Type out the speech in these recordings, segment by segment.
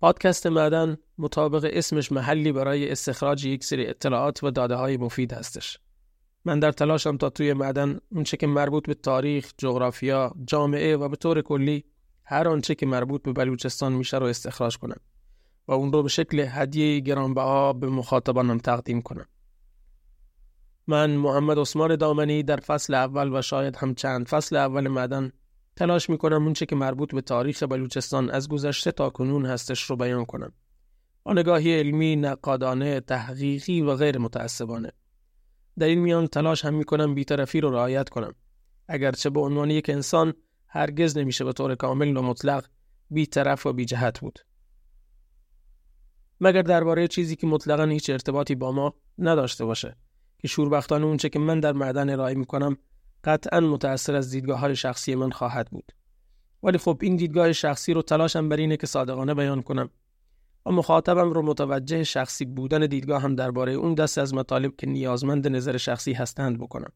پادکست معدن مطابق اسمش محلی برای استخراج یک سری اطلاعات و داده های مفید هستش. من در تلاشم تا توی معدن اونچه که مربوط به تاریخ، جغرافیا، جامعه و به طور کلی هر آنچه که مربوط به بلوچستان میشه رو استخراج کنم و اون رو به شکل هدیه گرانبها به مخاطبانم تقدیم کنم. من محمد عثمان دامنی در فصل اول و شاید هم چند فصل اول معدن تلاش می‌کنم اونچه که مربوط به تاریخ بلوچستان از گذشته تا کنون هستش رو بیان کنم. با نگاهی علمی، نقادانه، تحقیقی و غیر متعصبانه. در این میان تلاش هم می‌کنم بیطرفی رو رعایت کنم. اگرچه به عنوان یک انسان هرگز نمیشه به طور کامل و مطلق بیطرف و بیجهت بود. مگر درباره چیزی که مطلقا هیچ ارتباطی با ما نداشته باشه که شوربختانه اونچه که من در معدن ارائه می‌کنم قطعا متأثر از دیدگاه های شخصی من خواهد بود. ولی خب این دیدگاه شخصی رو تلاشم بر اینه که صادقانه بیان کنم. و مخاطبم رو متوجه شخصی بودن دیدگاه هم درباره اون دست از مطالب که نیازمند نظر شخصی هستند بکنم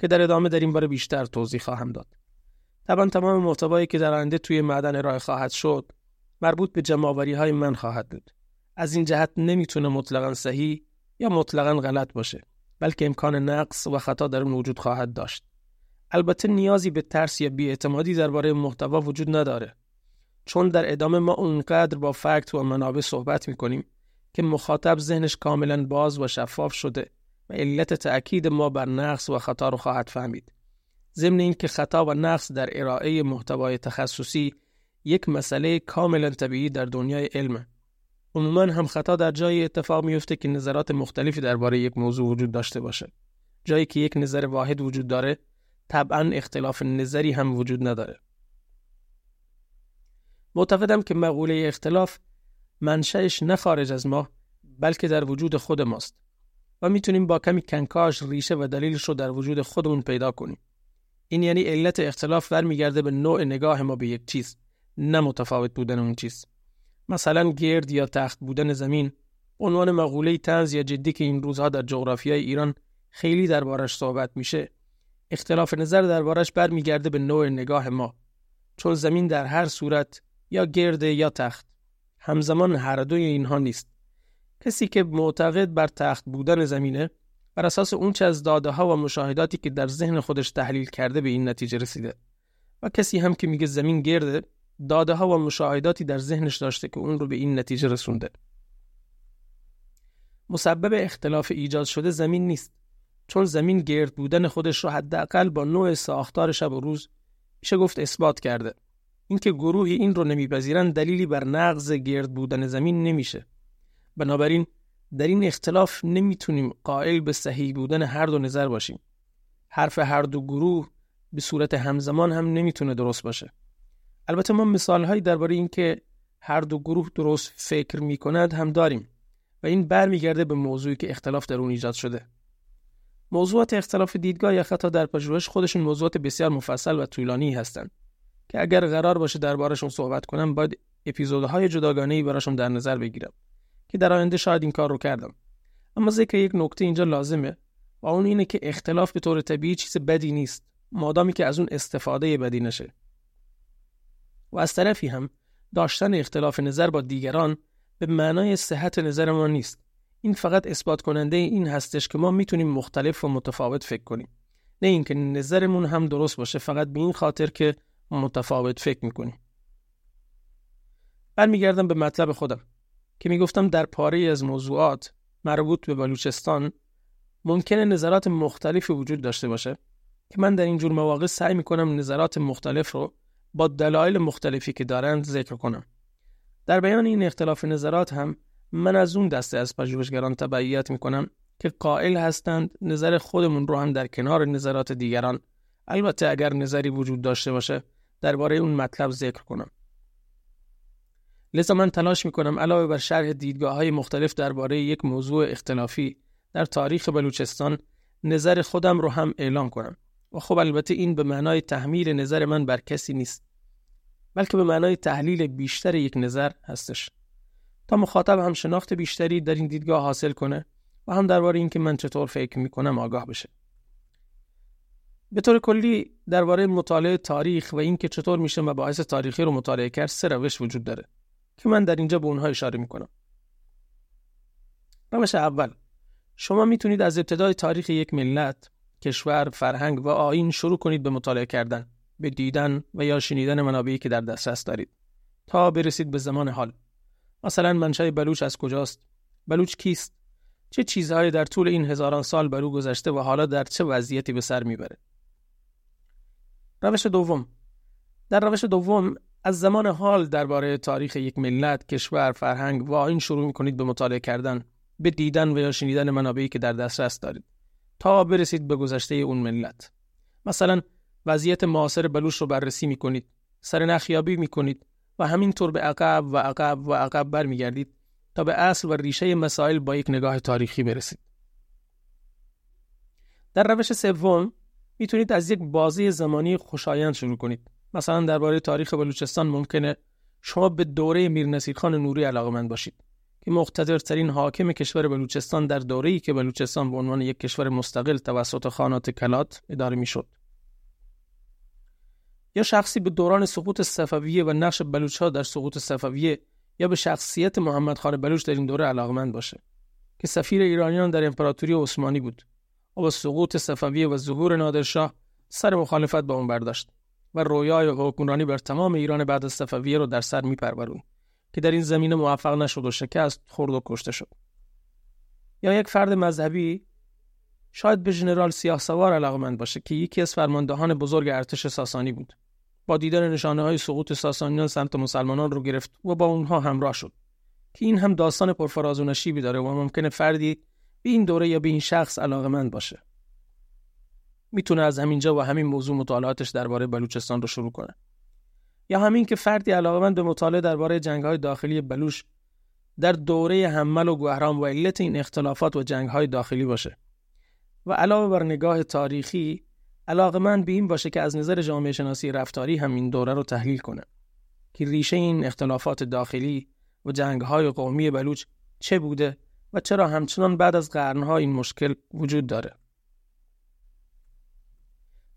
که در ادامه در این باره بیشتر توضیح خواهم داد. طبعا تمام محتوایی که در آینده توی معدن ارائه خواهد شد مربوط به جمعآوری های من خواهد بود. از این جهت نمی‌تونه مطلقا صحیح یا مطلقا غلط باشه بلکه امکان نقص و خطا در اون وجود خواهد داشت. البته نیازی به ترس یا بیاعتمادی درباره محتوا وجود نداره. چون در ادامه ما اونقدر با فکت و منابع صحبت می‌کنیم که مخاطب ذهنش کاملا باز و شفاف شده و علت تأکید ما بر نقص و خطا رو خواهد فهمید. ضمن اینکه خطا و نقص در ارائه محتوای تخصصی یک مسئله کاملا طبیعی در دنیای علمه. عموما هم خطا در جای اتفاق میفته که نظرات مختلفی درباره یک موضوع وجود داشته باشه. جایی که یک نظر واحد وجود داره طبعا اختلاف نظری هم وجود نداره. معتقدم که مقوله اختلاف منشأش نه خارج از ما بلکه در وجود خود ماست و می‌تونیم با کمی کنکاش ریشه و دلیلش رو در وجود خودمون پیدا کنیم. این یعنی علت اختلاف برمیگرده به نوع نگاه ما به یک چیز نه متفاوت بودن اون چیز. مثلا گرد یا تخت بودن زمین عنوان مقوله تنز یا جدی که این روزها در جغرافیای ایران خیلی دربارش صحبت میشه. اختلاف نظر دربارش برمیگرده به نوع نگاه ما. چون زمین در هر صورت یا گرد یا تخت. همزمان هر دوی اینها نیست. کسی که معتقد بر تخت بودن زمینه بر اساس اونچه از داده ها و مشاهداتی که در ذهن خودش تحلیل کرده به این نتیجه رسیده. و کسی هم که میگه زمین گرده داده ها و مشاهداتی در ذهنش داشته که اون رو به این نتیجه رسونده. مسبب اختلاف ایجاد شده زمین نیست. چون زمین گرد بودن خودش رو حداقل با نوع ساختار شب و روز میشه گفت اثبات کرده. اینکه گروهی این رو نمیپذیرن دلیلی بر نقض گرد بودن زمین نمیشه. بنابراین در این اختلاف نمی‌تونیم قائل به صحیح بودن هر دو نظر باشیم. حرف هر دو گروه به صورت همزمان هم نمی‌تونه درست باشه. البته ما مثال هایی درباره اینکه هر دو گروه درست فکر می کند هم داریم و این برمیگرده به موضوعی که اختلاف در اون ایجاد شده. موضوعات اختلاف دیدگاه یا خطا در پژوهش خودشون موضوعات بسیار مفصل و طولانی هستند. که اگر قرار باشه دربارشون صحبت کنم باید اپیزودهای جداگانه براشون در نظر بگیرم که در آینده شاید این کار رو کردم. اما ذکر یک نکته اینجا لازمه و اون اینه که اختلاف به طور طبیعی چیز بدی نیست. مادامی که از اون استفاده بدی نشه. و از طرفی هم داشتن اختلاف نظر با دیگران به معنای صحت نظر ما نیست. این فقط اثبات کننده این هستش که ما می‌تونیم مختلف و متفاوت فکر کنیم. نه اینکه نظرمون هم درست باشه فقط به این خاطر که متفاوت فکر می‌کنیم. برمیگردم به مطلب خودم که می‌گفتم در پاره از موضوعات مربوط به بلوچستان ممکنه نظرات مختلفی وجود داشته باشه که من در این جور مواقع سعی می‌کنم نظرات مختلف رو با دلایل مختلفی که دارند ذکر کنم. در بیان این اختلاف نظرات هم من از اون دسته از پژوهشگران تبعیت می‌کنم که قائل هستند نظر خودمون رو هم در کنار نظرات دیگران. البته اگر نظری وجود داشته باشه درباره اون مطلب ذکر کنم. لذا من تلاش می‌کنم علاوه بر شرح دیدگاه های مختلف درباره یک موضوع اختلافی در تاریخ بلوچستان نظر خودم رو هم اعلام کنم. و خب البته این به معنای تحمیل نظر من بر کسی نیست بلکه به معنای تحلیل بیشتر یک نظر هستش. تا مخاطب هم شناخت بیشتری در این دیدگاه حاصل کنه و هم درباره اینکه من چطور فکر می‌کنم آگاه بشه به طور کلی درباره مطالعه تاریخ و اینکه چطور میشه مباحث تاریخی رو مطالعه کرد سه روش وجود داره که من در اینجا به اونها اشاره می‌کنم روش اول شما می‌تونید از ابتدای تاریخ یک ملت، کشور، فرهنگ و آین شروع کنید به مطالعه کردن، به دیدن و یا شنیدن منابعی که در دسترس دارید تا برسید به زمان حال. مثلا منشأ بلوچ از کجاست؟ بلوچ کیست؟ چه چیزهایی در طول این هزاران سال بر او گذشته و حالا در چه وضعیتی به سر می‌بره؟ روش دوم در روش دوم از زمان حال درباره تاریخ یک ملت، کشور، فرهنگ و آین شروع می‌کنید به مطالعه کردن به دیدن و یا شنیدن منابعی که در دسترس دارید تا برسید به گذشته اون ملت مثلا وضعیت معاصر بلوش رو بررسی می‌کنید سر نخیابی می‌کنید و همینطور به عقب و عقب و عقب برمیگردید تا به اصل و ریشه مسائل با یک نگاه تاریخی برسید در روش سوم می‌تونید از یک بازی زمانی خوشایند شروع کنید مثلا درباره تاریخ بلوچستان ممکنه شما به دوره میر خان نوری علاقمند باشید که مقتدرترین حاکم کشور بلوچستان در دوره‌ای که بلوچستان به عنوان یک کشور مستقل توسط خانات کلات اداره می‌شد. یا شخصی به دوران سقوط صفویه و نقش بلوچها در سقوط صفویه یا به شخصیت محمد خان بلوچ در این دوره علاقمند باشه که سفیر ایرانیان در امپراتوری عثمانی بود و با سقوط صفویه و ظهور نادرشاه سر مخالفت با اون برداشت و رویای حکمرانی بر تمام ایران بعد از صفویه رو در سر میپروروند که در این زمینه موفق نشد و شکست خورد و کشته شد. یا یک فرد مذهبی شاید به ژنرال سیاه سوار علاقمند باشه که یکی از فرماندهان بزرگ ارتش ساسانی بود. با دیدن نشانه های سقوط ساسانیان سمت مسلمانان رو گرفت و با اونها همراه شد. که این هم داستان پرفراز و نشیبی داره و ممکنه فردی به این دوره یا به این شخص علاقمند باشه. می‌تونه از همینجا و همین موضوع مطالعاتش درباره بلوچستان رو شروع کنه. یا همین که فردی علاقمند به مطالعه درباره جنگ‌های داخلی بلوش در دوره حمل و گوهرام و علت این اختلافات و جنگ‌های داخلی باشه. و علاوه بر نگاه تاریخی علاقمند به این باشه که از نظر جامعه شناسی رفتاری هم این دوره رو تحلیل کنه که ریشه این اختلافات داخلی و جنگ‌های قومی بلوچ چه بوده و چرا همچنان بعد از قرنها این مشکل وجود داره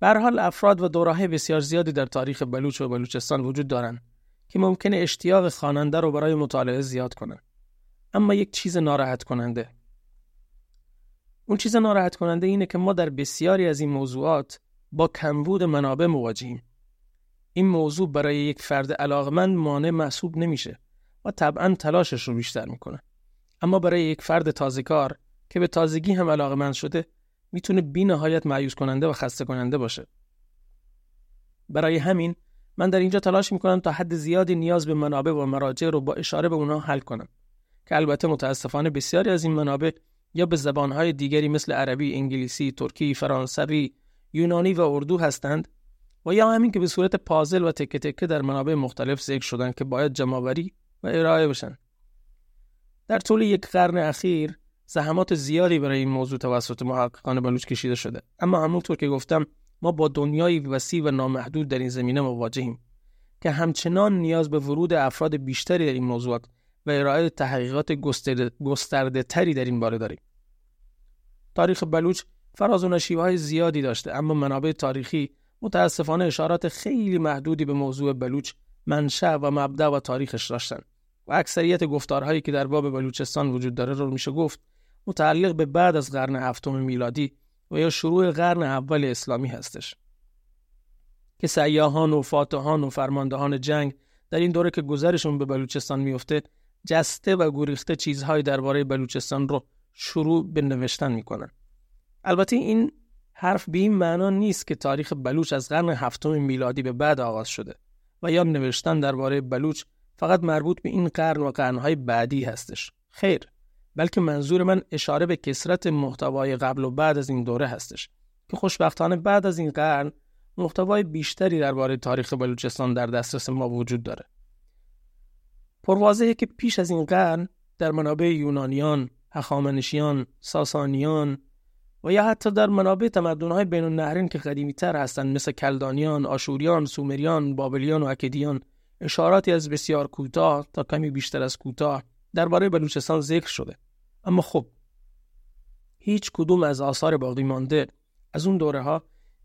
به حال افراد و دوره بسیار زیادی در تاریخ بلوچ و بلوچستان وجود دارند که ممکنه اشتیاق خواننده رو برای مطالعه زیاد کنند. اما یک چیز ناراحت کننده اون چیز ناراحت کننده اینه که ما در بسیاری از این موضوعات با کمبود منابع مواجهیم. این موضوع برای یک فرد علاقمند مانع محسوب نمیشه و طبعا تلاشش رو بیشتر می‌کنه. اما برای یک فرد تازه کار که به تازگی هم علاقمند شده می‌تونه بی معیوز کننده و خسته کننده باشه. برای همین من در اینجا تلاش می‌کنم تا حد زیادی نیاز به منابع و مراجع رو با اشاره به اونها حل کنم که البته متاسفانه بسیاری از این منابع یا به زبانهای دیگری مثل عربی، انگلیسی، ترکی، فرانسوی، یونانی و اردو هستند و یا همین که به صورت پازل و تکه تکه در منابع مختلف ذکر شدن که باید جمعآوری و ارائه بشن. در طول یک قرن اخیر زحمات زیادی برای این موضوع توسط محققان بلوچ کشیده شده اما همونطور که گفتم ما با دنیای وسیع و نامحدود در این زمینه مواجهیم که همچنان نیاز به ورود افراد بیشتری در این موضوعات و ارائه تحقیقات گسترده تری در این باره داریم. تاریخ بلوچ فراز و های زیادی داشته اما منابع تاریخی متاسفانه اشارات خیلی محدودی به موضوع بلوچ منشأ و مبدا و تاریخش داشتند. و اکثریت گفتارهایی که در باب بلوچستان وجود داره رو میشه گفت متعلق به بعد از قرن هفتم میلادی و یا شروع قرن اول اسلامی هستش. که سیاهان و فاتحان و فرماندهان جنگ در این دوره که گذرشون به بلوچستان میفته جسته و گریخته چیزهایی درباره بلوچستان رو شروع به نوشتن می‌کنن. البته این حرف به این معنا نیست که تاریخ بلوچ از قرن هفتم میلادی به بعد آغاز شده و یا نوشتن درباره بلوچ فقط مربوط به این قرن و قرنهای بعدی هستش. خیر بلکه منظور من اشاره به کسرت محتوای قبل و بعد از این دوره هستش که خوشبختانه بعد از این قرن محتوای بیشتری درباره تاریخ بلوچستان در دسترس ما وجود داره. پروازه که پیش از این قرن در منابع یونانیان، هخامنشیان، ساسانیان و یا حتی در منابع تمدن‌های بین النهرین که قدیمی تر هستند مثل کلدانیان، آشوریان، سومریان، بابلیان و اکدیان اشاراتی از بسیار کوتاه تا کمی بیشتر از کوتاه درباره بلوچستان ذکر شده. اما خب هیچ کدوم از آثار باقی مانده از اون دوره ها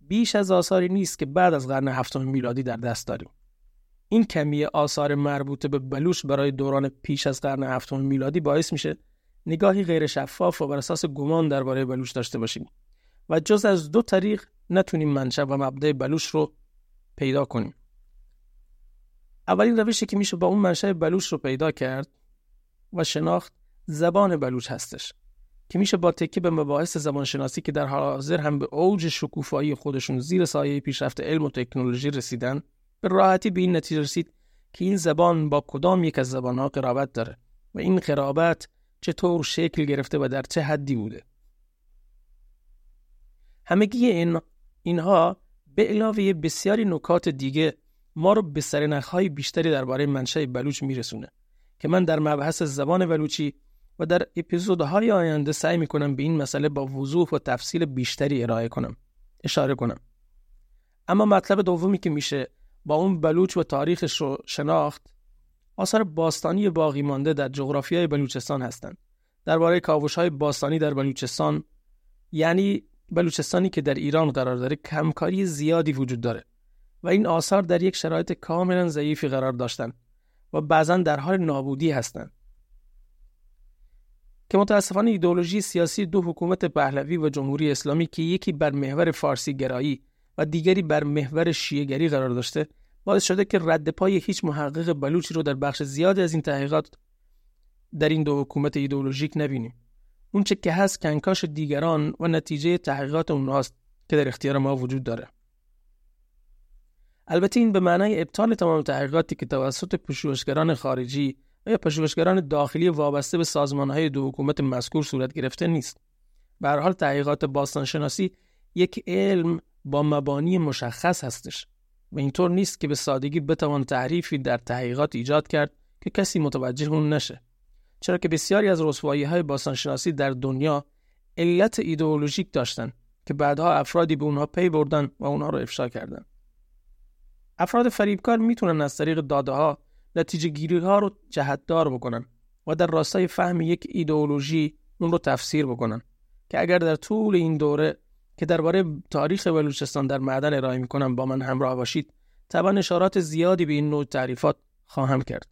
بیش از آثاری نیست که بعد از قرن هفتم میلادی در دست داریم. این کمی آثار مربوط به بلوش برای دوران پیش از قرن هفتم میلادی باعث میشه نگاهی غیر شفاف و بر اساس گمان درباره بلوش داشته باشیم و جز از دو طریق نتونیم منشأ و مبدع بلوش رو پیدا کنیم. اولین روشی که میشه با اون منشأ بلوش رو پیدا کرد و شناخت زبان بلوچ هستش که میشه با تکیه به مباحث زبانشناسی که در حال حاضر هم به اوج شکوفایی خودشون زیر سایه پیشرفت علم و تکنولوژی رسیدن به راحتی به این نتیجه رسید که این زبان با کدام یک از زبانها قرابت داره و این قرابت چطور شکل گرفته و در چه حدی بوده. همگی این اینها به علاوه بسیاری نکات دیگه ما رو به سرنخهای بیشتری درباره منشأ بلوچ میرسونه که من در مبحث زبان بلوچی و در اپیزودهای آینده سعی می‌کنم به این مسئله با وضوح و تفصیل بیشتری ارائه کنم اشاره کنم. اما مطلب دومی که میشه با اون بلوچ و تاریخش رو شناخت آثار باستانی باقی مانده در جغرافیای بلوچستان هستند. درباره های باستانی در بلوچستان یعنی بلوچستانی که در ایران قرار داره کمکاری زیادی وجود داره و این آثار در یک شرایط کاملا ضعیفی قرار داشتند و بعضا در حال نابودی هستند. که متاسفانه ایدولوژی سیاسی دو حکومت پهلوی و جمهوری اسلامی که یکی بر محور فارسی گرایی و دیگری بر محور شیعهگری قرار داشته باعث شده که رد پای هیچ محقق بلوچی رو در بخش زیادی از این تحقیقات در این دو حکومت ایدولوژیک نبینیم. اونچه که هست کنکاش دیگران و نتیجه تحقیقات اونهاست که در اختیار ما وجود داره. البته این به معنای ابطال تمام تحقیقاتی که توسط پژوهشگران خارجی و یا پژوهشگران داخلی وابسته به سازمانهای دو حکومت مذکور صورت گرفته نیست. به حال تحقیقات باستانشناسی یک علم با مبانی مشخص هستش و اینطور نیست که به سادگی بتوان تعریفی در تحقیقات ایجاد کرد که کسی متوجه اون نشه. چرا که بسیاری از رسوایی های باستانشناسی در دنیا علت ایدئولوژیک داشتند که بعدها افرادی به اونها پی بردن و اونها رو افشا کردند افراد فریبکار می‌تونن از طریق داده ها نتیجه گیری ها رو جهتدار بکنن و در راستای فهم یک ایدئولوژی اون رو تفسیر بکنن که اگر در طول این دوره که درباره تاریخ بلوچستان در معدن ارائه می‌کنم با من همراه باشید طبعا اشارات زیادی به این نوع تعریفات خواهم کرد.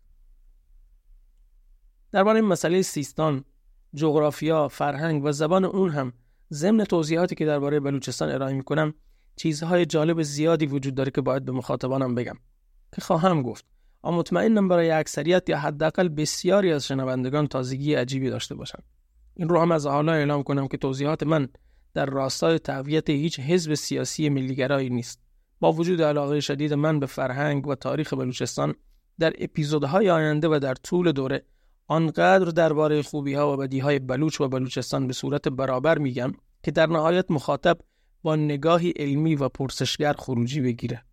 درباره مسئله سیستان جغرافیا فرهنگ و زبان اون هم ضمن توضیحاتی که درباره بلوچستان ارائه می‌کنم چیزهای جالب زیادی وجود داره که باید به مخاطبانم بگم. که خواهم گفت اما مطمئنم برای اکثریت یا حداقل بسیاری از شنوندگان تازگی عجیبی داشته باشند. این رو هم از حالا اعلام کنم که توضیحات من در راستای تقویت هیچ حزب سیاسی ملیگرایی نیست. با وجود علاقه شدید من به فرهنگ و تاریخ بلوچستان در اپیزودهای آینده و در طول دوره آنقدر درباره خوبی ها و بدی های بلوچ و بلوچستان به صورت برابر میگم که در نهایت مخاطب با نگاهی علمی و پرسشگر خروجی بگیره.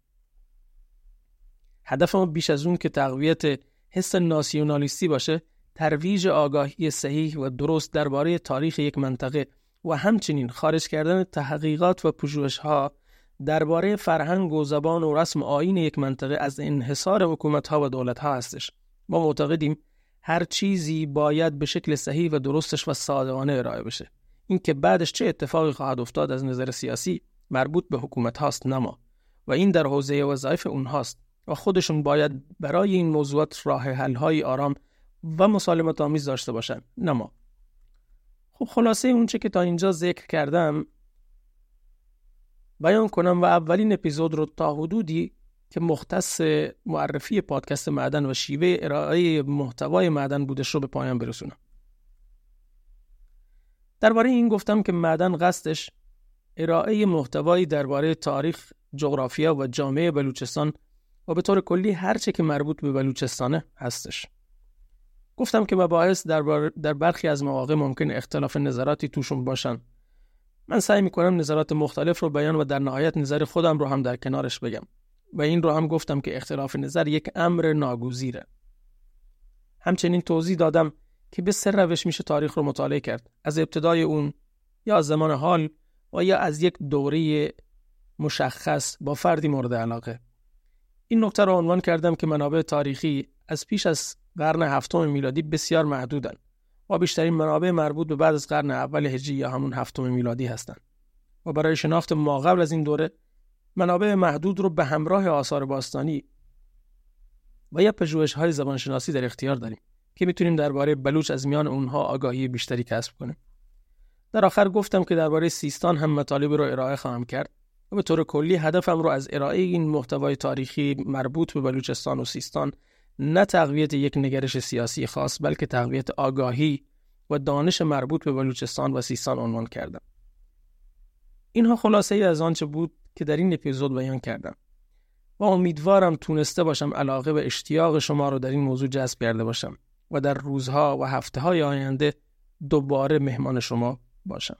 هدف ما بیش از اون که تقویت حس ناسیونالیستی باشه ترویج آگاهی صحیح و درست درباره تاریخ یک منطقه و همچنین خارج کردن تحقیقات و پژوهش ها درباره فرهنگ و زبان و رسم آین یک منطقه از انحصار حکومت ها و دولت ها هستش. ما معتقدیم هر چیزی باید به شکل صحیح و درستش و صادقانه ارائه بشه. اینکه بعدش چه اتفاقی خواهد افتاد از نظر سیاسی مربوط به حکومت هاست نما و این در حوزه وظایف اونهاست و خودشون باید برای این موضوعات راه حل های آرام و مسالمت آمیز داشته باشن نه ما. خب خلاصه اونچه که تا اینجا ذکر کردم بیان کنم و اولین اپیزود رو تا حدودی که مختص معرفی پادکست معدن و شیوه ارائه محتوای معدن بودش رو به پایان برسونم درباره این گفتم که معدن قصدش ارائه محتوایی درباره تاریخ، جغرافیا و جامعه بلوچستان و به طور کلی هرچه که مربوط به بلوچستانه هستش. گفتم که مباحث در, در برخی از مواقع ممکن اختلاف نظراتی توشون باشن. من سعی می‌کنم نظرات مختلف رو بیان و در نهایت نظر خودم رو هم در کنارش بگم. و این رو هم گفتم که اختلاف نظر یک امر ناگزیره. همچنین توضیح دادم که به سه روش میشه تاریخ رو مطالعه کرد. از ابتدای اون یا زمان حال و یا از یک دوره مشخص با فردی مورد علاقه. این نکته را عنوان کردم که منابع تاریخی از پیش از قرن هفتم میلادی بسیار محدودند و بیشترین منابع مربوط به بعد از قرن اول هجری یا همون هفتم میلادی هستند و برای شناخت ما قبل از این دوره منابع محدود رو به همراه آثار باستانی و یا پژوهش های زبانشناسی در اختیار داریم که می‌تونیم درباره بلوچ از میان اونها آگاهی بیشتری کسب کنیم. در آخر گفتم که درباره سیستان هم مطالب رو ارائه خواهم کرد و به طور کلی هدفم رو از ارائه این محتوای تاریخی مربوط به بلوچستان و سیستان نه تقویت یک نگرش سیاسی خاص بلکه تقویت آگاهی و دانش مربوط به بلوچستان و سیستان عنوان کردم. اینها خلاصه ای از آنچه بود که در این اپیزود بیان کردم. و امیدوارم تونسته باشم علاقه و اشتیاق شما رو در این موضوع جذب کرده باشم و در روزها و هفته های آینده دوباره مهمان شما باشم.